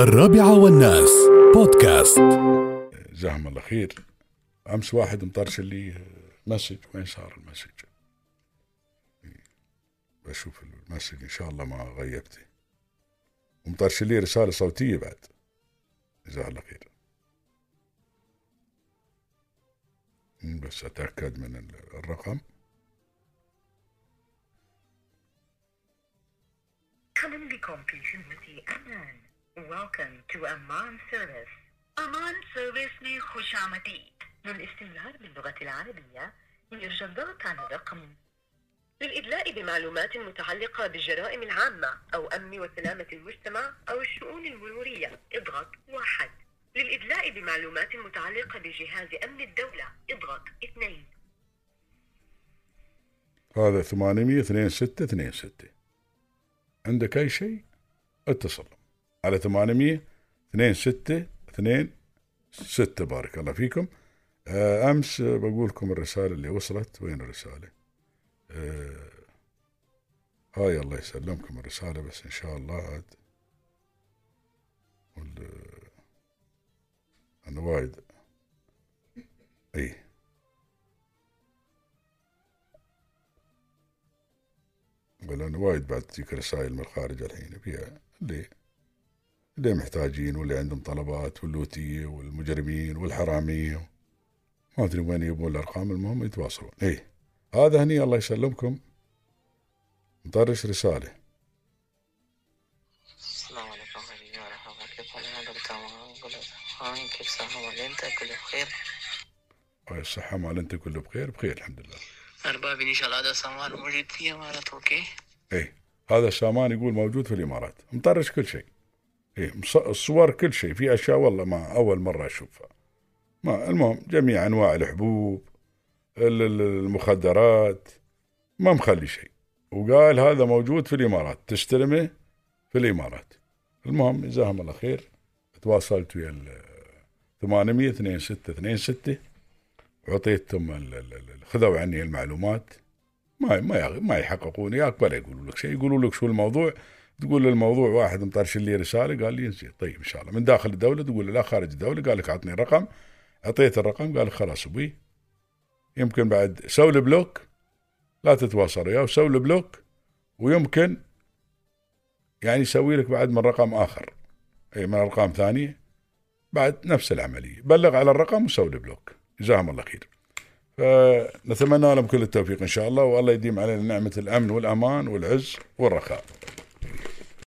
الرابعة والناس. بودكاست. جزاهم الله خير. أمس واحد مطرش لي message وين صار ال message؟ بشوف ال message إن شاء الله ما غيبته ومطرش لي رسالة صوتية بعد. جزاه الله خير. بس أتأكد من الرقم. مرحبا بكم في خدمة أمان. Welcome to Aman Service. أمان سيرفيس में खुश आमदीद. للاستمرار باللغة العربية يرجى الضغط على الرقم للإدلاء بمعلومات متعلقة بالجرائم العامة أو أمن وسلامة المجتمع أو الشؤون المرورية اضغط واحد للإدلاء بمعلومات متعلقة بجهاز أمن الدولة اضغط اثنين هذا ثمانمية اثنين ستة اثنين ستة عندك أي شيء اتصل على ثمانمية اثنين ستة اثنين ستة. بارك الله فيكم. آه، آه، بقول لكم الرسالة اللي وصلت. وين الرسالة؟ آه، هاي الله يسلمكم الرسالة بس إن شاء الله عاد. أنا وايد إيه بل أنا وايد بعد تجيك رسائل من الخارج الحين. فيها اللي اللي محتاجين واللي عندهم طلبات واللوتية والمجرمين والحرامية؟ ما أدري وين يبون الأرقام المهم يتواصلون. إيه هذا هني الله يسلمكم. مطرش رسالة. السلام عليكم. ورحمة الله وبركاته كيف حالك؟ دكتور أقول هاي كيف صحة وانت كل بخير؟ هاي الصحة مال أنت كله بخير؟ بخير الحمد لله. أرباب إن شاء الله هذا سامان موجود فيه مالت أوكي؟ إيه هذا السامان يقول موجود في الإمارات. مطرش كل شيء. إيه الصور كل شيء في أشياء والله ما أول مرة أشوفها. ما المهم جميع أنواع الحبوب ال- ال- المخدرات ما مخلي شيء. وقال هذا موجود في الإمارات تستلمه في الإمارات. المهم جزاهم الله خير. تواصلت ويا ال 800 2626 وعطيتهم خذوا عني المعلومات. ما ما ما يحققون وياك ولا يقولوا لك شيء يقولوا لك شو الموضوع. تقول الموضوع واحد مطرش لي رسالة؟ قال لي زين طيب إن شاء الله. من داخل الدولة تقول له لا خارج الدولة. قال لك اعطني رقم أعطيت الرقم. قال لك خلاص أبوي. يمكن بعد سوي بلوك لا تتواصل وياه. وسوي block ويمكن يعني يسوي لك بعد من رقم آخر. أي من أرقام ثانية. بعد نفس العملية. بلغ على الرقم وسوي block جزاهم الله خير. فنتمنى لهم كل التوفيق إن شاء الله. والله يديم علينا نعمة الأمن والأمان والعز والرخاء.